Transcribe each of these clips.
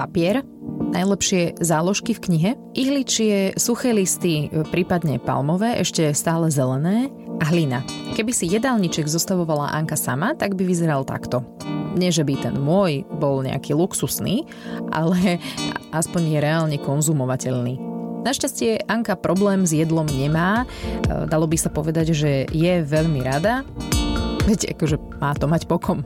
papier, najlepšie záložky v knihe, ihličie, suché listy, prípadne palmové, ešte stále zelené a hlina. Keby si jedálniček zostavovala Anka sama, tak by vyzeral takto. Nie, že by ten môj bol nejaký luxusný, ale aspoň je reálne konzumovateľný. Našťastie Anka problém s jedlom nemá. Dalo by sa povedať, že je veľmi rada. Veď akože má to mať pokom.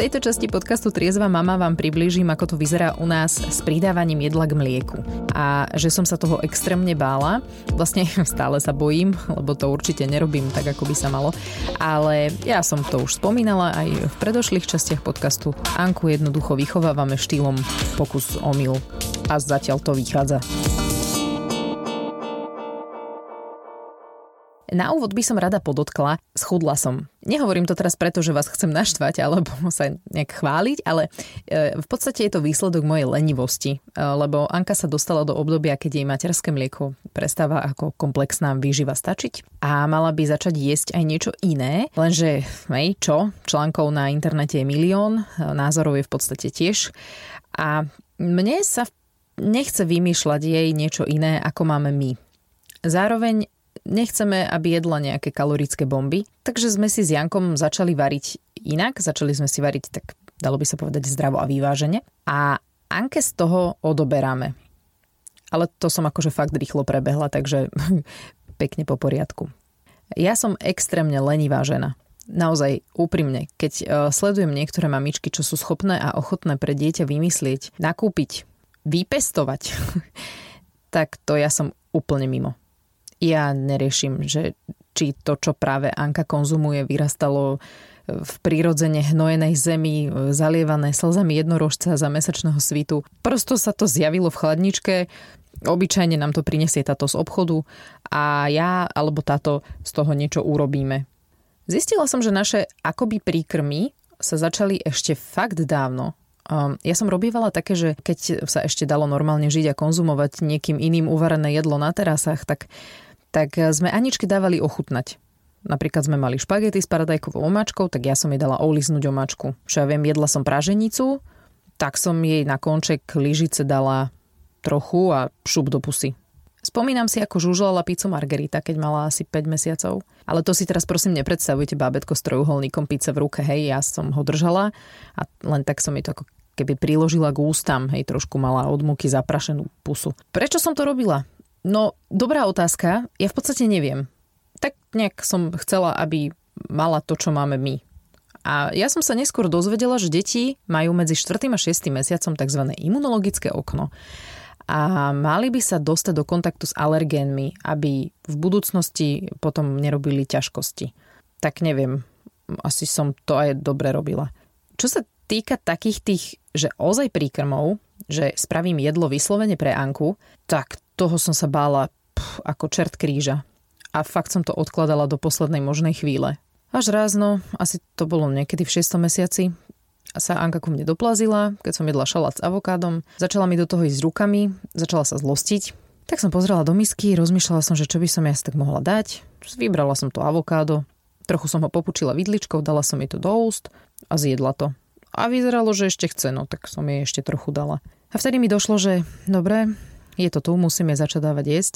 Tejto časti podcastu Triezva mama vám priblížim, ako to vyzerá u nás s pridávaním jedla k mlieku. A že som sa toho extrémne bála, vlastne stále sa bojím, lebo to určite nerobím tak, ako by sa malo. Ale ja som to už spomínala aj v predošlých častiach podcastu. Anku jednoducho vychovávame štýlom pokus omyl. A zatiaľ to vychádza. Na úvod by som rada podotkla, schudla som. Nehovorím to teraz preto, že vás chcem naštvať alebo sa nejak chváliť, ale e, v podstate je to výsledok mojej lenivosti, e, lebo Anka sa dostala do obdobia, keď jej materské mlieko prestáva ako komplexná výživa stačiť a mala by začať jesť aj niečo iné, lenže hej, čo? Článkov na internete je milión, e, názorov je v podstate tiež a mne sa nechce vymýšľať jej niečo iné, ako máme my. Zároveň nechceme, aby jedla nejaké kalorické bomby, takže sme si s Jankom začali variť inak, začali sme si variť tak, dalo by sa povedať, zdravo a vyvážene. A Anke z toho odoberáme. Ale to som akože fakt rýchlo prebehla, takže pekne po poriadku. Ja som extrémne lenivá žena. Naozaj úprimne, keď uh, sledujem niektoré mamičky, čo sú schopné a ochotné pre dieťa vymyslieť, nakúpiť, vypestovať, tak to ja som úplne mimo ja neriešim, že či to, čo práve Anka konzumuje, vyrastalo v prírodzene hnojenej zemi, zalievané slzami jednorožca za mesačného svitu. Prosto sa to zjavilo v chladničke, obyčajne nám to prinesie táto z obchodu a ja alebo táto z toho niečo urobíme. Zistila som, že naše akoby príkrmy sa začali ešte fakt dávno. Um, ja som robievala také, že keď sa ešte dalo normálne žiť a konzumovať niekým iným uvarené jedlo na terasách, tak tak eh, sme Aničke dávali ochutnať. Napríklad sme mali špagety s paradajkovou omáčkou, tak ja som jej dala oliznúť omáčku. Čo ja viem, jedla som praženicu, tak som jej na konček lyžice dala trochu a šup do pusy. Spomínam si, ako žužlala pizzu Margarita, keď mala asi 5 mesiacov. Ale to si teraz prosím nepredstavujte bábetko s trojuholníkom pizze v ruke. Hej, ja som ho držala a len tak som jej to ako keby priložila k ústam. Hej, trošku mala od múky zaprašenú pusu. Prečo som to robila? No, dobrá otázka. Ja v podstate neviem. Tak nejak som chcela, aby mala to, čo máme my. A ja som sa neskôr dozvedela, že deti majú medzi 4. a 6. mesiacom tzv. imunologické okno a mali by sa dostať do kontaktu s alergénmi, aby v budúcnosti potom nerobili ťažkosti. Tak neviem, asi som to aj dobre robila. Čo sa týka takých tých, že ozaj príkrmov, že spravím jedlo vyslovene pre Anku, tak toho som sa bála pf, ako čert kríža. A fakt som to odkladala do poslednej možnej chvíle. Až rázno, asi to bolo niekedy v 6. mesiaci, sa Anka ku mne doplazila, keď som jedla šalát s avokádom. Začala mi do toho ísť rukami, začala sa zlostiť. Tak som pozrela do misky, rozmýšľala som, že čo by som ja si tak mohla dať. Vybrala som to avokádo, trochu som ho popučila vidličkou, dala som jej to do úst a zjedla to. A vyzeralo, že ešte chce, no tak som jej ešte trochu dala. A vtedy mi došlo, že dobre, je to tu, musíme začať dávať jesť.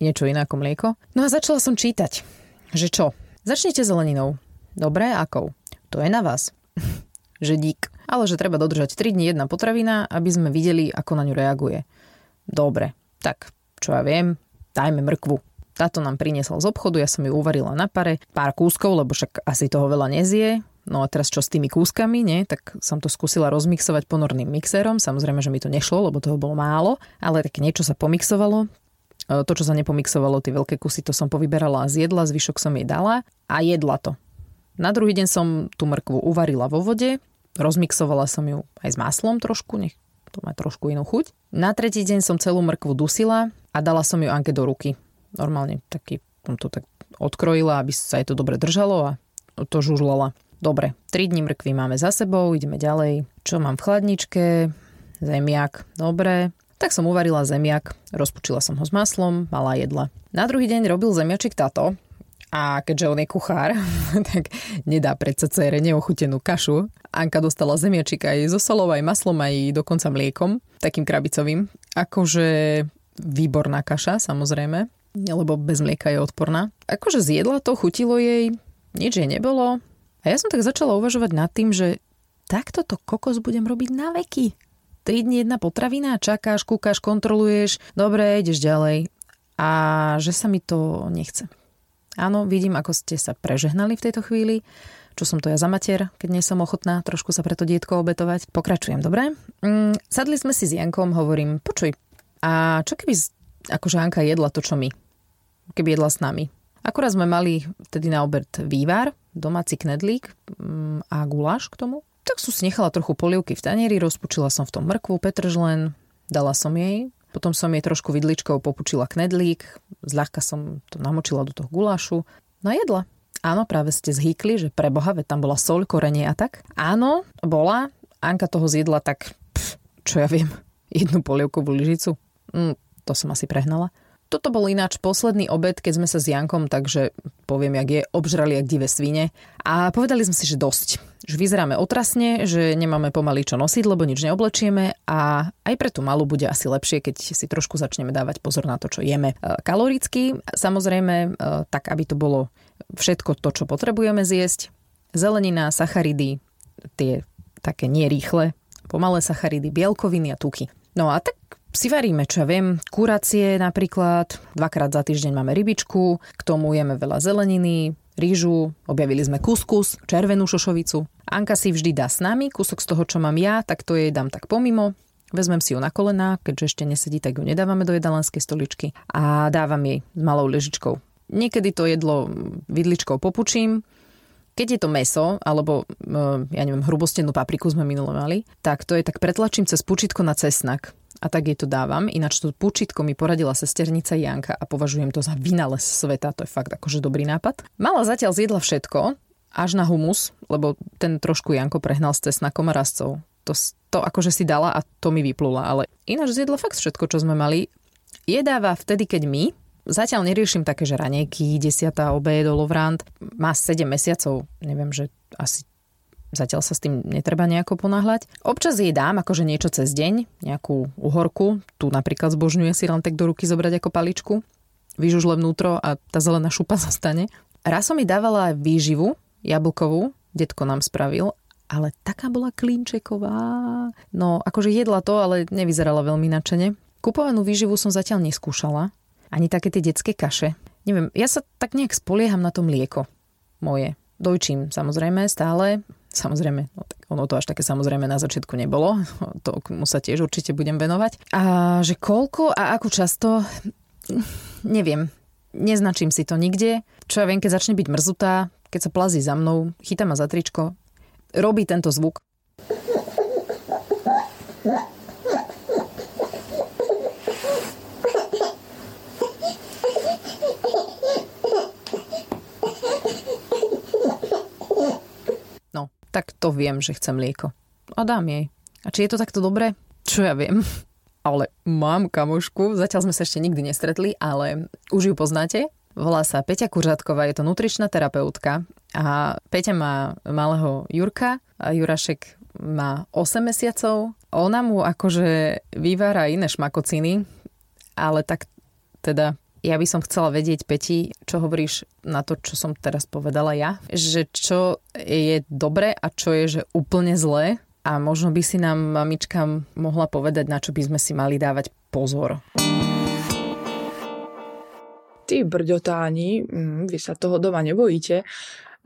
Niečo iné ako mlieko. No a začala som čítať, že čo? Začnite zeleninou. Dobre, akou? To je na vás. že dík. Ale že treba dodržať 3 dní jedna potravina, aby sme videli, ako na ňu reaguje. Dobre, tak čo ja viem, dajme mrkvu. Táto nám priniesla z obchodu, ja som ju uvarila na pare, pár kúskov, lebo však asi toho veľa nezie, No a teraz čo s tými kúskami, nie? Tak som to skúsila rozmixovať ponorným mixérom. Samozrejme, že mi to nešlo, lebo toho bolo málo, ale tak niečo sa pomixovalo. E, to, čo sa nepomixovalo, tie veľké kusy, to som povyberala a zjedla, zvyšok som jej dala a jedla to. Na druhý deň som tú mrkvu uvarila vo vode, rozmixovala som ju aj s maslom trošku, nech to má trošku inú chuť. Na tretí deň som celú mrkvu dusila a dala som ju Anke do ruky. Normálne taký, som to tak odkrojila, aby sa jej to dobre držalo a to žužlala. Dobre, 3 dní mrkvy máme za sebou, ideme ďalej. Čo mám v chladničke? Zemiak. Dobre. Tak som uvarila zemiak, rozpučila som ho s maslom, malá jedla. Na druhý deň robil zemiačik táto A keďže on je kuchár, tak nedá predsa cére neochutenú kašu. Anka dostala zemiačik aj so solou, aj maslom, aj dokonca mliekom, takým krabicovým. Akože výborná kaša, samozrejme, lebo bez mlieka je odporná. Akože zjedla to, chutilo jej, nič jej nebolo. A ja som tak začala uvažovať nad tým, že takto to kokos budem robiť na veky. 3 dní jedna potravina, čakáš, kúkaš, kontroluješ, dobre, ideš ďalej. A že sa mi to nechce. Áno, vidím, ako ste sa prežehnali v tejto chvíli. Čo som to ja za mater, keď nie som ochotná trošku sa pre to dietko obetovať. Pokračujem, dobre? Mm, sadli sme si s Jankom, hovorím, počuj, a čo keby akože Anka jedla to, čo my? Keby jedla s nami. Akurát sme mali vtedy na obed vývar, domáci knedlík mm, a guláš k tomu. Tak som si nechala trochu polievky v tanieri, rozpučila som v tom mrkvu, petržlen, dala som jej, potom som jej trošku vidličkou popučila knedlík, zľahka som to namočila do toho gulášu. No jedla. Áno, práve ste zhýkli, že pre Boha, veď tam bola soľ, korenie a tak. Áno, bola. Anka toho zjedla tak, pf, čo ja viem, jednu polievkovú lyžicu. Mm, to som asi prehnala. Toto bol ináč posledný obed, keď sme sa s Jankom, takže poviem, jak je, obžrali jak divé svine. A povedali sme si, že dosť. Že vyzeráme otrasne, že nemáme pomaly čo nosiť, lebo nič neoblečíme a aj pre tú malú bude asi lepšie, keď si trošku začneme dávať pozor na to, čo jeme. E, kaloricky, samozrejme, e, tak aby to bolo všetko to, čo potrebujeme zjesť. Zelenina, sacharidy, tie také nerýchle, pomalé sacharidy, bielkoviny a tuky. No a tak si varíme, čo ja viem, kuracie napríklad, dvakrát za týždeň máme rybičku, k tomu jeme veľa zeleniny, rýžu, objavili sme kuskus, červenú šošovicu. Anka si vždy dá s nami kúsok z toho, čo mám ja, tak to jej dám tak pomimo. Vezmem si ju na kolená, keďže ešte nesedí, tak ju nedávame do jedalenskej stoličky a dávam jej s malou ležičkou. Niekedy to jedlo vidličkou popučím, keď je to meso, alebo ja neviem, hrubostenú papriku sme minule mali, tak to je tak pretlačím cez pučitko na cesnak a tak jej to dávam. Ináč to pučitko mi poradila sesternica Janka a považujem to za vynález sveta, to je fakt akože dobrý nápad. Mala zatiaľ zjedla všetko, až na humus, lebo ten trošku Janko prehnal s cesnakom a rastcov. To, to akože si dala a to mi vyplula, ale ináč zjedla fakt všetko, čo sme mali. Jedáva vtedy, keď my, Zatiaľ neriešim také, že ranejky, desiatá obed, olovrant. Má 7 mesiacov, neviem, že asi Zatiaľ sa s tým netreba nejako ponáhľať. Občas jej dám akože niečo cez deň, nejakú uhorku. Tu napríklad zbožňuje si len tak do ruky zobrať ako paličku. Vyžužle vnútro a tá zelená šupa zostane. Raz som mi dávala výživu, jablkovú, detko nám spravil, ale taká bola klínčeková. No, akože jedla to, ale nevyzerala veľmi nadšene. Kupovanú výživu som zatiaľ neskúšala ani také tie detské kaše. Neviem, ja sa tak nejak spolieham na to mlieko moje. Dojčím samozrejme stále, samozrejme, no tak ono to až také samozrejme na začiatku nebolo, to mu sa tiež určite budem venovať. A že koľko a ako často, neviem, neznačím si to nikde. Čo ja viem, keď začne byť mrzutá, keď sa plazí za mnou, chytá ma za tričko, robí tento zvuk. Tak to viem, že chce mlieko. A dám jej. A či je to takto dobré? Čo ja viem. Ale mám kamošku, zatiaľ sme sa ešte nikdy nestretli, ale už ju poznáte. Volá sa Peťa Kuřatková, je to nutričná terapeutka a Peťa má malého Jurka a Jurašek má 8 mesiacov. Ona mu akože vyvára iné šmakociny, ale tak teda ja by som chcela vedieť, Peti, čo hovoríš na to, čo som teraz povedala ja, že čo je dobre a čo je že úplne zlé a možno by si nám mamička mohla povedať, na čo by sme si mali dávať pozor. Ty brďotáni, mm, vy sa toho doma nebojíte,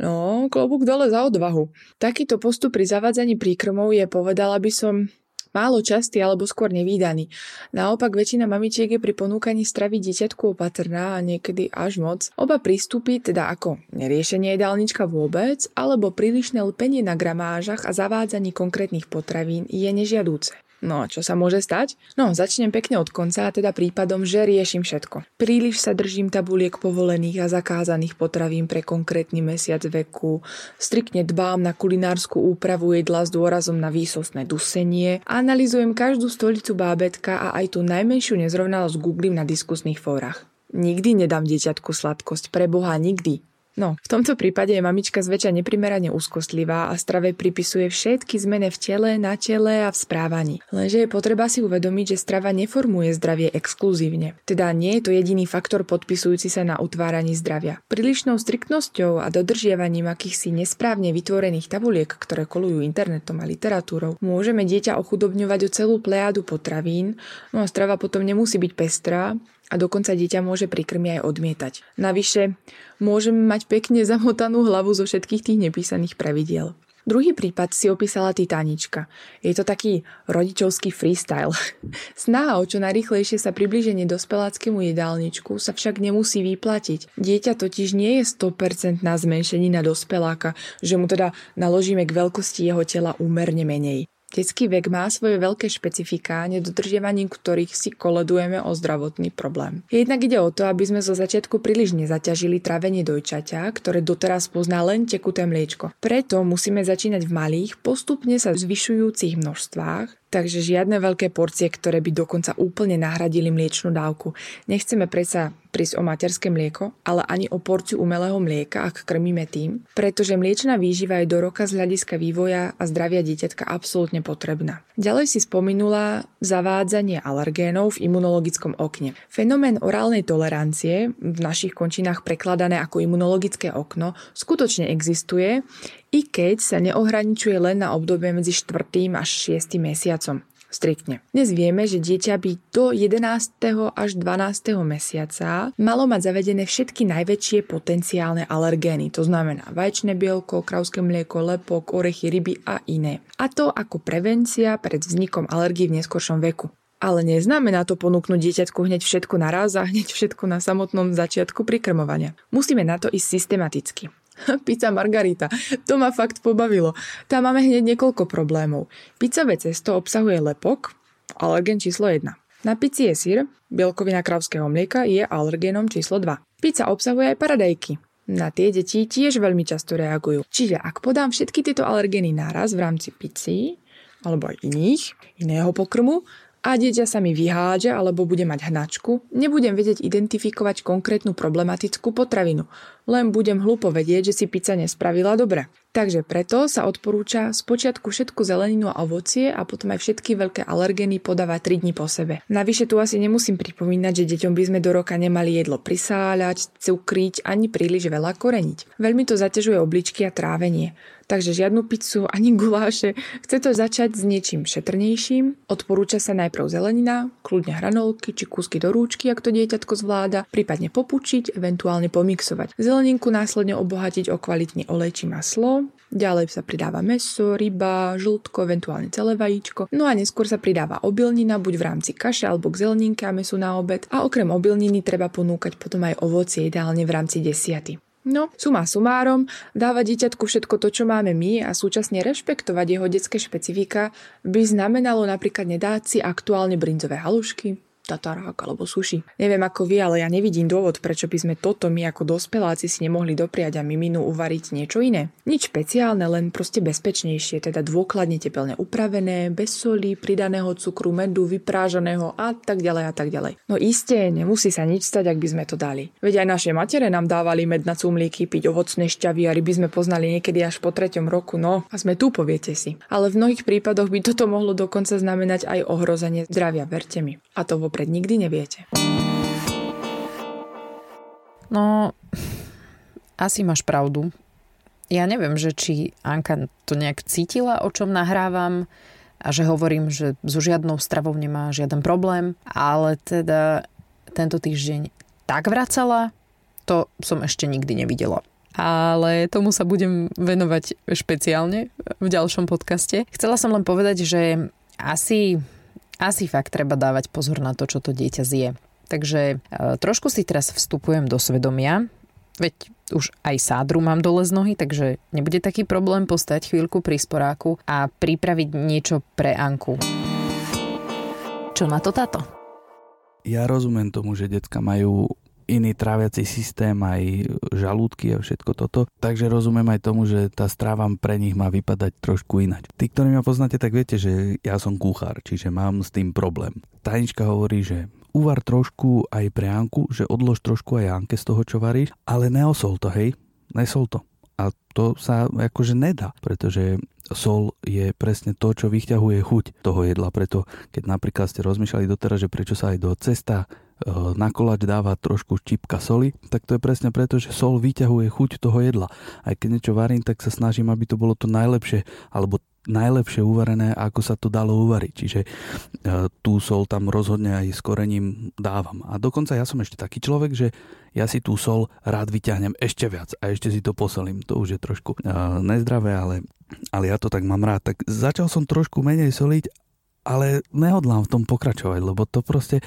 No, klobúk dole za odvahu. Takýto postup pri zavádzaní príkrmov je, povedala by som, málo častý alebo skôr nevýdaný. Naopak väčšina mamičiek je pri ponúkaní stravy dieťatku opatrná a niekedy až moc. Oba prístupy, teda ako neriešenie jedálnička vôbec, alebo prílišné lpenie na gramážach a zavádzanie konkrétnych potravín je nežiadúce. No a čo sa môže stať? No, začnem pekne od konca, a teda prípadom, že riešim všetko. Príliš sa držím tabuliek povolených a zakázaných potravín pre konkrétny mesiac veku, striktne dbám na kulinárskú úpravu jedla s dôrazom na výsostné dusenie, analizujem každú stolicu bábetka a aj tú najmenšiu nezrovnalosť googlím na diskusných fórach. Nikdy nedám dieťatku sladkosť, pre Boha nikdy. No, v tomto prípade je mamička zväčša neprimerane úzkostlivá a strave pripisuje všetky zmene v tele, na tele a v správaní. Lenže je potreba si uvedomiť, že strava neformuje zdravie exkluzívne. Teda nie je to jediný faktor podpisujúci sa na utváraní zdravia. Prílišnou striktnosťou a dodržiavaním akýchsi nesprávne vytvorených tabuliek, ktoré kolujú internetom a literatúrou, môžeme dieťa ochudobňovať o celú plejádu potravín, no a strava potom nemusí byť pestrá a dokonca dieťa môže pri krmi aj odmietať. Navyše, môžeme mať pekne zamotanú hlavu zo všetkých tých nepísaných pravidiel. Druhý prípad si opísala Titanička. Je to taký rodičovský freestyle. Snaha o čo najrychlejšie sa približenie dospeláckému jedálničku sa však nemusí vyplatiť. Dieťa totiž nie je 100% na zmenšení na dospeláka, že mu teda naložíme k veľkosti jeho tela úmerne menej. Detský vek má svoje veľké špecifiká, nedodržiavaním ktorých si koledujeme o zdravotný problém. Jednak ide o to, aby sme zo začiatku príliš nezaťažili trávenie dojčaťa, ktoré doteraz pozná len tekuté mliečko. Preto musíme začínať v malých, postupne sa zvyšujúcich množstvách, takže žiadne veľké porcie, ktoré by dokonca úplne nahradili mliečnú dávku. Nechceme predsa prísť o materské mlieko, ale ani o porciu umelého mlieka, ak krmíme tým, pretože mliečná výživa je do roka z hľadiska vývoja a zdravia dieťatka absolútne potrebná. Ďalej si spomenula zavádzanie alergénov v imunologickom okne. Fenomén orálnej tolerancie, v našich končinách prekladané ako imunologické okno, skutočne existuje, i keď sa neohraničuje len na obdobie medzi 4. až 6. mesiacom striktne. Dnes vieme, že dieťa by do 11. až 12. mesiaca malo mať zavedené všetky najväčšie potenciálne alergény, to znamená vajčné bielko, krauské mlieko, lepok, orechy, ryby a iné. A to ako prevencia pred vznikom alergií v neskoršom veku. Ale neznamená to ponúknuť dieťatku hneď všetko naraz a hneď všetko na samotnom začiatku prikrmovania. Musíme na to ísť systematicky. Pizza margarita. To ma fakt pobavilo. Tam máme hneď niekoľko problémov. Pizzové cesto obsahuje lepok, alergen číslo 1. Na pici je sír, bielkovina kravského mlieka je alergénom číslo 2. Pizza obsahuje aj paradajky. Na tie deti tiež veľmi často reagujú. Čiže ak podám všetky tieto alergény naraz v rámci pici, alebo aj iných, iného pokrmu, a dieťa sa mi vyhádže alebo bude mať hnačku, nebudem vedieť identifikovať konkrétnu problematickú potravinu, len budem hlupo vedieť, že si pizza nespravila dobre. Takže preto sa odporúča spočiatku všetku zeleninu a ovocie a potom aj všetky veľké alergény podávať 3 dní po sebe. Navyše tu asi nemusím pripomínať, že deťom by sme do roka nemali jedlo prisáľať, cukriť ani príliš veľa koreniť. Veľmi to zaťažuje obličky a trávenie. Takže žiadnu pizzu ani guláše. Chce to začať s niečím šetrnejším. Odporúča sa najprv zelenina, kľudne hranolky či kúsky do rúčky, ak to dieťatko zvláda, prípadne popučiť, eventuálne pomixovať. Zeleninku následne obohatiť o kvalitný olej či maslo, Ďalej sa pridáva meso, ryba, žltko, eventuálne celé vajíčko. No a neskôr sa pridáva obilnina, buď v rámci kaše alebo k zeleninke a mesu na obed. A okrem obilniny treba ponúkať potom aj ovocie, ideálne v rámci desiaty. No, suma sumárom, dávať dieťatku všetko to, čo máme my a súčasne rešpektovať jeho detské špecifika by znamenalo napríklad nedáť si aktuálne brinzové halušky, tatarák alebo suši. Neviem ako vy, ale ja nevidím dôvod, prečo by sme toto my ako dospeláci si nemohli dopriať a miminu uvariť niečo iné. Nič špeciálne, len proste bezpečnejšie, teda dôkladne tepelne upravené, bez soli, pridaného cukru, medu, vyprážaného a tak ďalej a tak ďalej. No iste, nemusí sa nič stať, ak by sme to dali. Veď aj naše matere nám dávali med na cumlíky, piť ovocné šťavy a ryby sme poznali niekedy až po treťom roku, no a sme tu, poviete si. Ale v mnohých prípadoch by toto mohlo dokonca znamenať aj ohrozenie zdravia, verte mi. A to vopred vopred nikdy neviete. No, asi máš pravdu. Ja neviem, že či Anka to nejak cítila, o čom nahrávam a že hovorím, že so žiadnou stravou nemá žiaden problém, ale teda tento týždeň tak vracala, to som ešte nikdy nevidela. Ale tomu sa budem venovať špeciálne v ďalšom podcaste. Chcela som len povedať, že asi asi fakt treba dávať pozor na to, čo to dieťa zje. Takže e, trošku si teraz vstupujem do svedomia, veď už aj sádru mám dole z nohy, takže nebude taký problém postať chvíľku pri sporáku a pripraviť niečo pre Anku. Čo na to táto? Ja rozumiem tomu, že decka majú iný tráviaci systém, aj žalúdky a všetko toto. Takže rozumiem aj tomu, že tá stráva pre nich má vypadať trošku ináč. Tí, ktorí ma poznáte, tak viete, že ja som kuchár, čiže mám s tým problém. Tajnička hovorí, že uvar trošku aj pre Anku, že odlož trošku aj Anke z toho, čo varíš, ale neosol to, hej. nesol to. A to sa akože nedá, pretože sol je presne to, čo vyťahuje chuť toho jedla. Preto keď napríklad ste rozmýšľali doteraz, že prečo sa aj do cesta na koláč dáva trošku čipka soli, tak to je presne preto, že sol vyťahuje chuť toho jedla. Aj keď niečo varím, tak sa snažím, aby to bolo to najlepšie, alebo najlepšie uvarené, ako sa to dalo uvariť. Čiže e, tú sol tam rozhodne aj s korením dávam. A dokonca ja som ešte taký človek, že ja si tú sol rád vyťahnem ešte viac a ešte si to posolím. To už je trošku e, nezdravé, ale, ale ja to tak mám rád. Tak začal som trošku menej soliť ale nehodlám v tom pokračovať, lebo to proste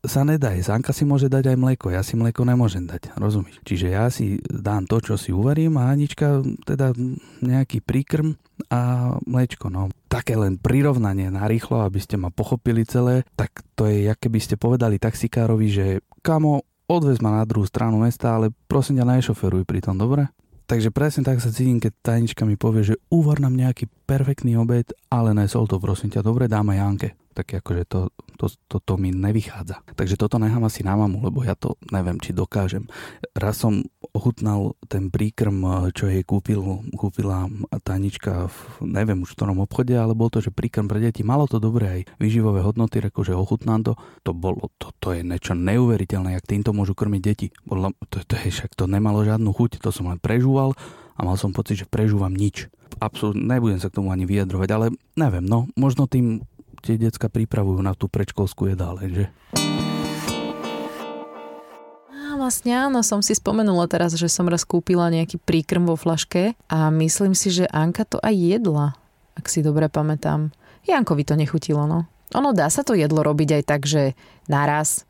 sa nedá. Sánka si môže dať aj mlieko, ja si mlieko nemôžem dať, rozumieš? Čiže ja si dám to, čo si uvarím a Anička teda nejaký príkrm a mliečko. No. Také len prirovnanie na rýchlo, aby ste ma pochopili celé, tak to je, jak keby ste povedali taxikárovi, že kamo, odvez ma na druhú stranu mesta, ale prosím ťa, nešoferuj pri tom, dobre? Takže presne tak sa cítim, keď tajnička mi povie, že uvar nám nejaký perfektný obed, ale nesol to, prosím ťa, dobre dáme Janke tak akože to, to, to, to mi nevychádza. Takže toto nechám asi na mamu, lebo ja to neviem, či dokážem. Raz som ochutnal ten príkrm, čo jej kúpil, kúpila Tanička v neviem už v ktorom obchode, ale bol to, že príkrm pre deti. Malo to dobré aj výživové hodnoty, že ochutnám to. To bolo, to, to je niečo neuveriteľné, jak týmto môžu krmiť deti. Bolo, to, to je, však to nemalo žiadnu chuť, to som len prežúval a mal som pocit, že prežúvam nič. Absolutne nebudem sa k tomu ani vyjadrovať, ale neviem, no možno tým tie decka pripravujú na tú predškolskú jedáleň, že? vlastne áno, som si spomenula teraz, že som raz kúpila nejaký príkrm vo flaške a myslím si, že Anka to aj jedla, ak si dobre pamätám. Jankovi to nechutilo, no. Ono dá sa to jedlo robiť aj tak, že naraz.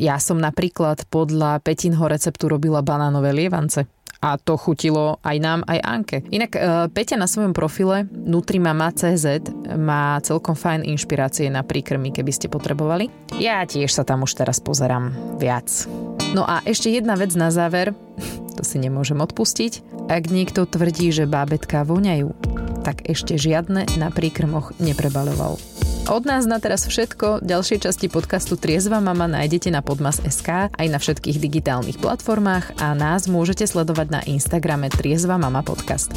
Ja som napríklad podľa Petinho receptu robila banánové lievance a to chutilo aj nám, aj Anke. Inak e, Peťa na svojom profile Nutrimama.cz má celkom fajn inšpirácie na príkrmy, keby ste potrebovali. Ja tiež sa tam už teraz pozerám viac. No a ešte jedna vec na záver, to si nemôžem odpustiť. Ak niekto tvrdí, že bábetka voňajú, tak ešte žiadne na príkrmoch neprebaloval. Od nás na teraz všetko. Ďalšie časti podcastu Triezva mama nájdete na Podmas.sk aj na všetkých digitálnych platformách a nás môžete sledovať na Instagrame Triezva mama podcast.